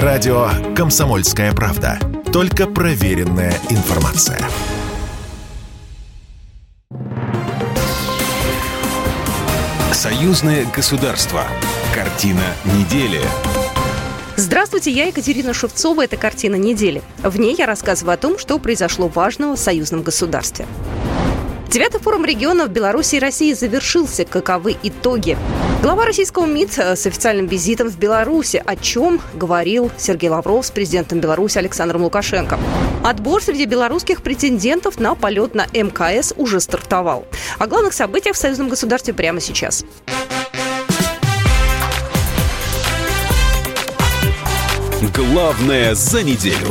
Радио «Комсомольская правда». Только проверенная информация. Союзное государство. Картина недели. Здравствуйте, я Екатерина Шевцова. Это «Картина недели». В ней я рассказываю о том, что произошло важного в союзном государстве. Девятый форум регионов Беларуси и России завершился. Каковы итоги? Глава российского МИД с официальным визитом в Беларуси. О чем говорил Сергей Лавров с президентом Беларуси Александром Лукашенко. Отбор среди белорусских претендентов на полет на МКС уже стартовал. О главных событиях в союзном государстве прямо сейчас. Главное за неделю.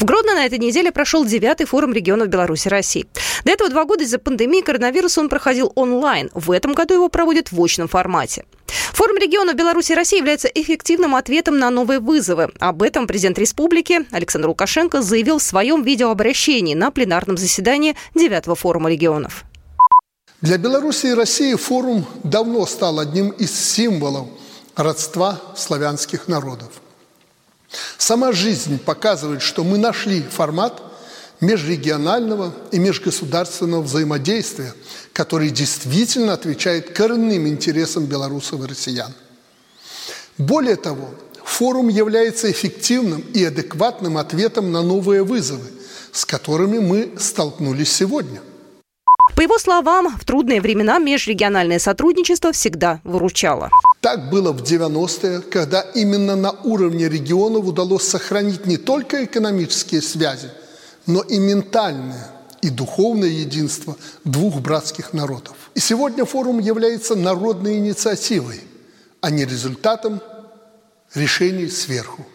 В Гродно на этой неделе прошел девятый форум регионов Беларуси России. До этого два года из-за пандемии коронавируса он проходил онлайн. В этом году его проводят в очном формате. Форум регионов Беларуси и России является эффективным ответом на новые вызовы. Об этом президент республики Александр Лукашенко заявил в своем видеообращении на пленарном заседании девятого форума регионов. Для Беларуси и России форум давно стал одним из символов родства славянских народов. Сама жизнь показывает, что мы нашли формат межрегионального и межгосударственного взаимодействия, который действительно отвечает коренным интересам белорусов и россиян. Более того, форум является эффективным и адекватным ответом на новые вызовы, с которыми мы столкнулись сегодня. По его словам, в трудные времена межрегиональное сотрудничество всегда выручало. Так было в 90-е, когда именно на уровне регионов удалось сохранить не только экономические связи, но и ментальное и духовное единство двух братских народов. И сегодня форум является народной инициативой, а не результатом решений сверху.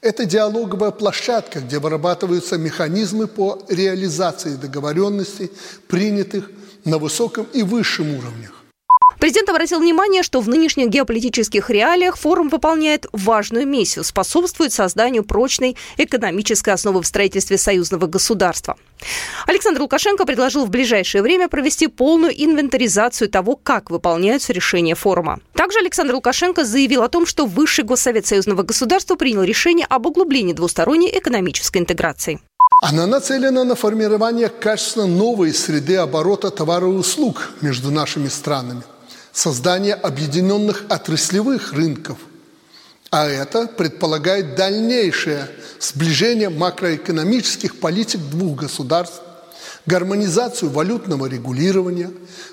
Это диалоговая площадка, где вырабатываются механизмы по реализации договоренностей, принятых на высоком и высшем уровнях. Президент обратил внимание, что в нынешних геополитических реалиях форум выполняет важную миссию, способствует созданию прочной экономической основы в строительстве союзного государства. Александр Лукашенко предложил в ближайшее время провести полную инвентаризацию того, как выполняются решения форума. Также Александр Лукашенко заявил о том, что Высший Госсовет Союзного государства принял решение об углублении двусторонней экономической интеграции. Она нацелена на формирование качественно новой среды оборота товаров и услуг между нашими странами – создание объединенных отраслевых рынков. А это предполагает дальнейшее сближение макроэкономических политик двух государств, гармонизацию валютного регулирования,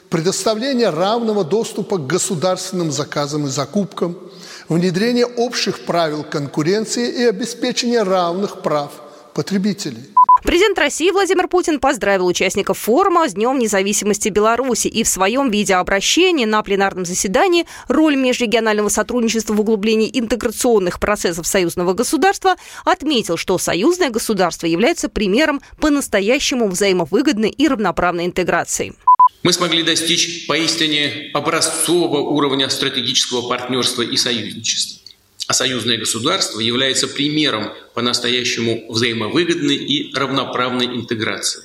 предоставление равного доступа к государственным заказам и закупкам, внедрение общих правил конкуренции и обеспечение равных прав потребителей. Президент России Владимир Путин поздравил участников форума с Днем независимости Беларуси и в своем видеообращении на пленарном заседании роль межрегионального сотрудничества в углублении интеграционных процессов союзного государства отметил, что союзное государство является примером по-настоящему взаимовыгодной и равноправной интеграции. Мы смогли достичь поистине образцового уровня стратегического партнерства и союзничества союзное государство является примером по-настоящему взаимовыгодной и равноправной интеграции.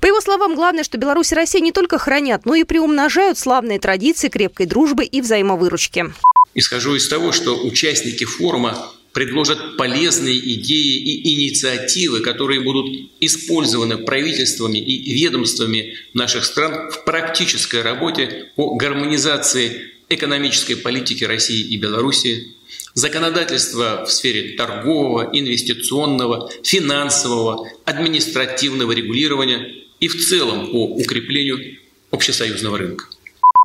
По его словам, главное, что Беларусь и Россия не только хранят, но и приумножают славные традиции крепкой дружбы и взаимовыручки. Исхожу из того, что участники форума предложат полезные идеи и инициативы, которые будут использованы правительствами и ведомствами наших стран в практической работе по гармонизации экономической политики России и Беларуси, законодательство в сфере торгового, инвестиционного, финансового, административного регулирования и в целом по укреплению общесоюзного рынка.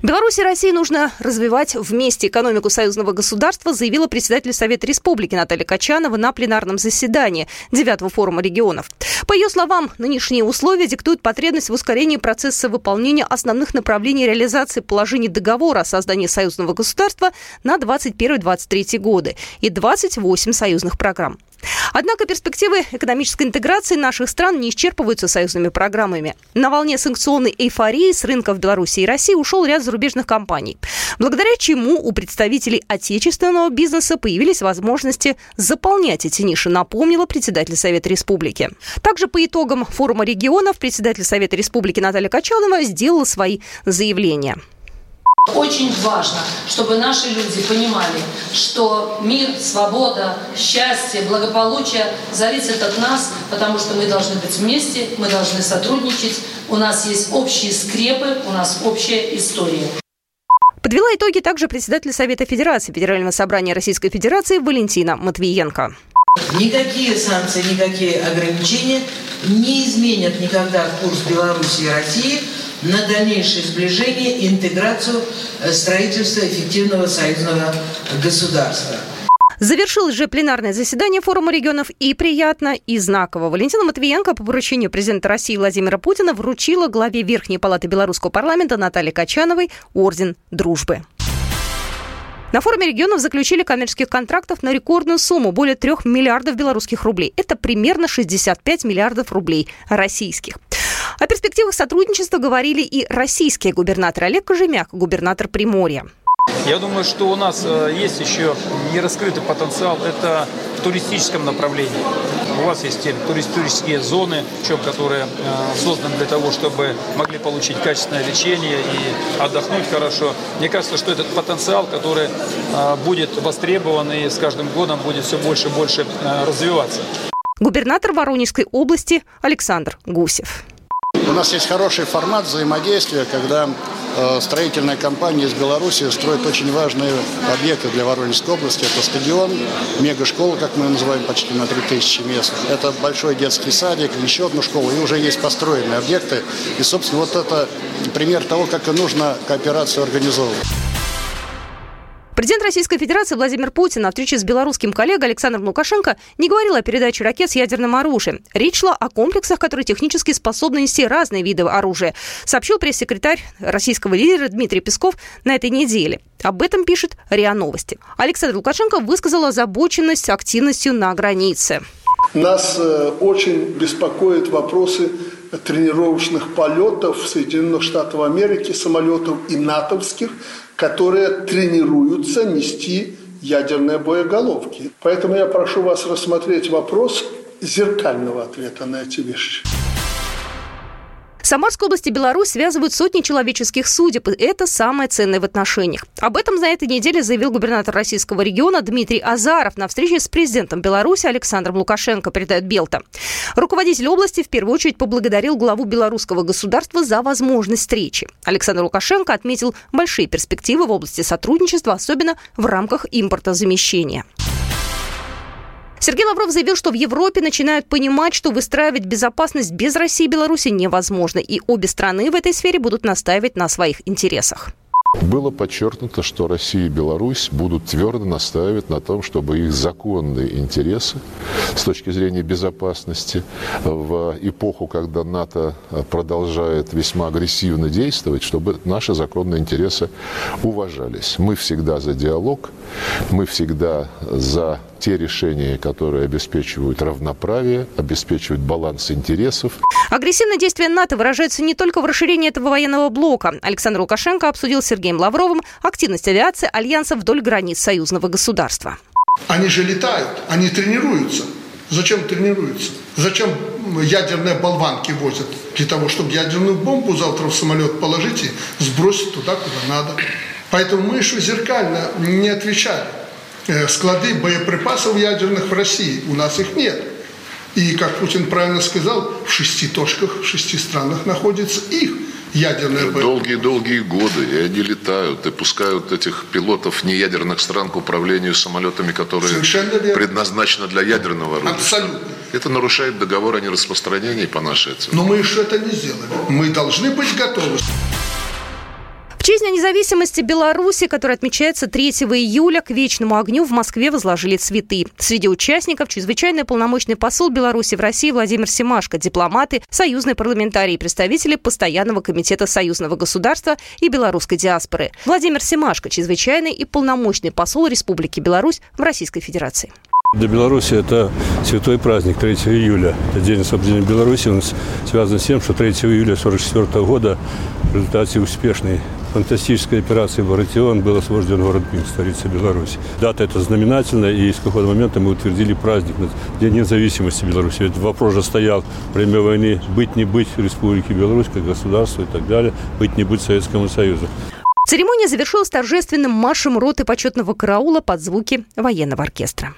Беларуси и России нужно развивать вместе экономику союзного государства, заявила председатель Совета Республики Наталья Качанова на пленарном заседании 9 форума регионов. По ее словам, нынешние условия диктуют потребность в ускорении процесса выполнения основных направлений реализации положений договора о создании союзного государства на 21-23 годы и 28 союзных программ. Однако перспективы экономической интеграции наших стран не исчерпываются союзными программами. На волне санкционной эйфории с рынков Беларуси и России ушел ряд зарубежных компаний, благодаря чему у представителей отечественного бизнеса появились возможности заполнять эти ниши, напомнила председатель Совета Республики. Также по итогам форума регионов председатель Совета Республики Наталья Качанова сделала свои заявления. Очень важно, чтобы наши люди понимали, что мир, свобода, счастье, благополучие зависит от нас, потому что мы должны быть вместе, мы должны сотрудничать, у нас есть общие скрепы, у нас общая история. Подвела итоги также председатель Совета Федерации Федерального собрания Российской Федерации Валентина Матвиенко. Никакие санкции, никакие ограничения не изменят никогда курс Беларуси и России – на дальнейшее сближение и интеграцию э, строительства эффективного союзного государства. Завершилось же пленарное заседание форума регионов и приятно, и знаково. Валентина Матвиенко по поручению президента России Владимира Путина вручила главе Верхней палаты белорусского парламента Наталье Качановой орден дружбы. На форуме регионов заключили коммерческих контрактов на рекордную сумму – более 3 миллиардов белорусских рублей. Это примерно 65 миллиардов рублей российских. О перспективах сотрудничества говорили и российские губернаторы Олег Кожемяк, губернатор Приморья. Я думаю, что у нас э, есть еще не раскрытый потенциал. Это в туристическом направлении. У вас есть те туристические зоны, которые э, созданы для того, чтобы могли получить качественное лечение и отдохнуть хорошо. Мне кажется, что этот потенциал, который э, будет востребован и с каждым годом будет все больше и больше развиваться. Губернатор Воронежской области Александр Гусев. У нас есть хороший формат взаимодействия, когда э, строительная компания из Беларуси строит очень важные объекты для Воронежской области. Это стадион, мега-школа, как мы называем, почти на 3000 мест. Это большой детский садик, еще одну школу, и уже есть построенные объекты. И, собственно, вот это пример того, как и нужно кооперацию организовывать. Президент Российской Федерации Владимир Путин на встрече с белорусским коллегой Александром Лукашенко не говорил о передаче ракет с ядерным оружием. Речь шла о комплексах, которые технически способны нести разные виды оружия, сообщил пресс-секретарь российского лидера Дмитрий Песков на этой неделе. Об этом пишет РИА Новости. Александр Лукашенко высказал озабоченность активностью на границе. Нас э, очень беспокоят вопросы тренировочных полетов Соединенных Штатов Америки, самолетов и натовских, которые тренируются нести ядерные боеголовки. Поэтому я прошу вас рассмотреть вопрос зеркального ответа на эти вещи. Самарской области Беларусь связывают сотни человеческих судеб, и это самое ценное в отношениях. Об этом на этой неделе заявил губернатор российского региона Дмитрий Азаров на встрече с президентом Беларуси Александром Лукашенко, передает Белта. Руководитель области в первую очередь поблагодарил главу белорусского государства за возможность встречи. Александр Лукашенко отметил большие перспективы в области сотрудничества, особенно в рамках импортозамещения. Сергей Лавров заявил, что в Европе начинают понимать, что выстраивать безопасность без России и Беларуси невозможно, и обе страны в этой сфере будут настаивать на своих интересах. Было подчеркнуто, что Россия и Беларусь будут твердо настаивать на том, чтобы их законные интересы с точки зрения безопасности в эпоху, когда НАТО продолжает весьма агрессивно действовать, чтобы наши законные интересы уважались. Мы всегда за диалог, мы всегда за те решения, которые обеспечивают равноправие, обеспечивают баланс интересов. Агрессивное действие НАТО выражается не только в расширении этого военного блока. Александр Лукашенко обсудил с Сергеем Лавровым активность авиации Альянса вдоль границ союзного государства. Они же летают, они тренируются. Зачем тренируются? Зачем ядерные болванки возят? Для того, чтобы ядерную бомбу завтра в самолет положить и сбросить туда, куда надо. Поэтому мы еще зеркально не отвечали. Э, склады боеприпасов ядерных в России. У нас их нет. И, как Путин правильно сказал, в шести точках, в шести странах находится их ядерные боеприпасы. Долгие-долгие годы, и они летают, и пускают этих пилотов неядерных стран к управлению самолетами, которые предназначены для ядерного оружия. Абсолютно. Это нарушает договор о нераспространении по нашей оценке. Но мы еще это не сделали. Мы должны быть готовы. Честь независимости Беларуси, которая отмечается 3 июля, к вечному огню в Москве возложили цветы. Среди участников чрезвычайный полномочный посол Беларуси в России Владимир Семашко, дипломаты, союзные парламентарии, представители Постоянного комитета союзного государства и белорусской диаспоры. Владимир Семашко, чрезвычайный и полномочный посол Республики Беларусь в Российской Федерации. Для Беларуси это святой праздник 3 июля. Это день освобождения Беларуси. Он связан с тем, что 3 июля 1944 года в результате успешной фантастической операции «Баратион» был освобожден город Минск, столица Беларуси. Дата эта знаменательная, и с какого момента мы утвердили праздник День независимости Беларуси. Этот вопрос же стоял во время войны «быть не быть Республики Беларусь как государства и так далее, быть не быть Советскому Союзу». Церемония завершилась торжественным маршем роты почетного караула под звуки военного оркестра.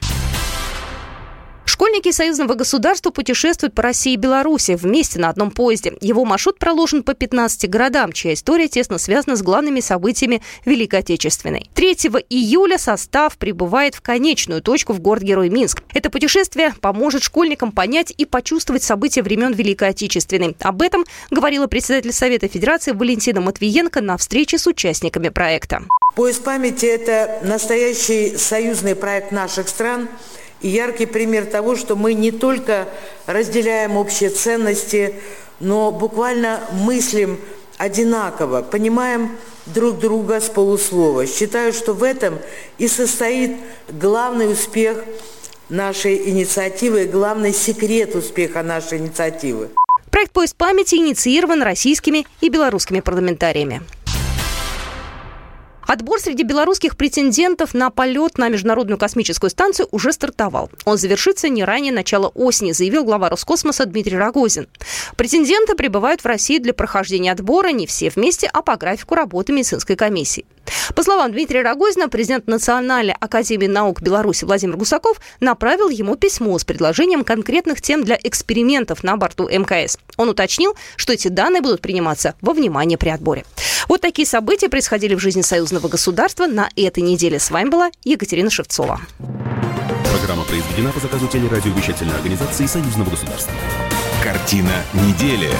Школьники союзного государства путешествуют по России и Беларуси вместе на одном поезде. Его маршрут проложен по 15 городам, чья история тесно связана с главными событиями Великой Отечественной. 3 июля состав прибывает в конечную точку в город-герой Минск. Это путешествие поможет школьникам понять и почувствовать события времен Великой Отечественной. Об этом говорила председатель Совета Федерации Валентина Матвиенко на встрече с участниками проекта. Поезд памяти – это настоящий союзный проект наших стран – и яркий пример того, что мы не только разделяем общие ценности, но буквально мыслим одинаково, понимаем друг друга с полуслова. Считаю, что в этом и состоит главный успех нашей инициативы, главный секрет успеха нашей инициативы. Проект «Поезд памяти» инициирован российскими и белорусскими парламентариями. Отбор среди белорусских претендентов на полет на Международную космическую станцию уже стартовал. Он завершится не ранее начала осени, заявил глава Роскосмоса Дмитрий Рогозин. Претенденты прибывают в Россию для прохождения отбора не все вместе, а по графику работы медицинской комиссии. По словам Дмитрия Рогозина, президент Национальной академии наук Беларуси Владимир Гусаков направил ему письмо с предложением конкретных тем для экспериментов на борту МКС. Он уточнил, что эти данные будут приниматься во внимание при отборе. Вот такие события происходили в жизни союзного государства на этой неделе. С вами была Екатерина Шевцова. Программа произведена по заказу телерадиовещательной организации союзного государства. Картина недели.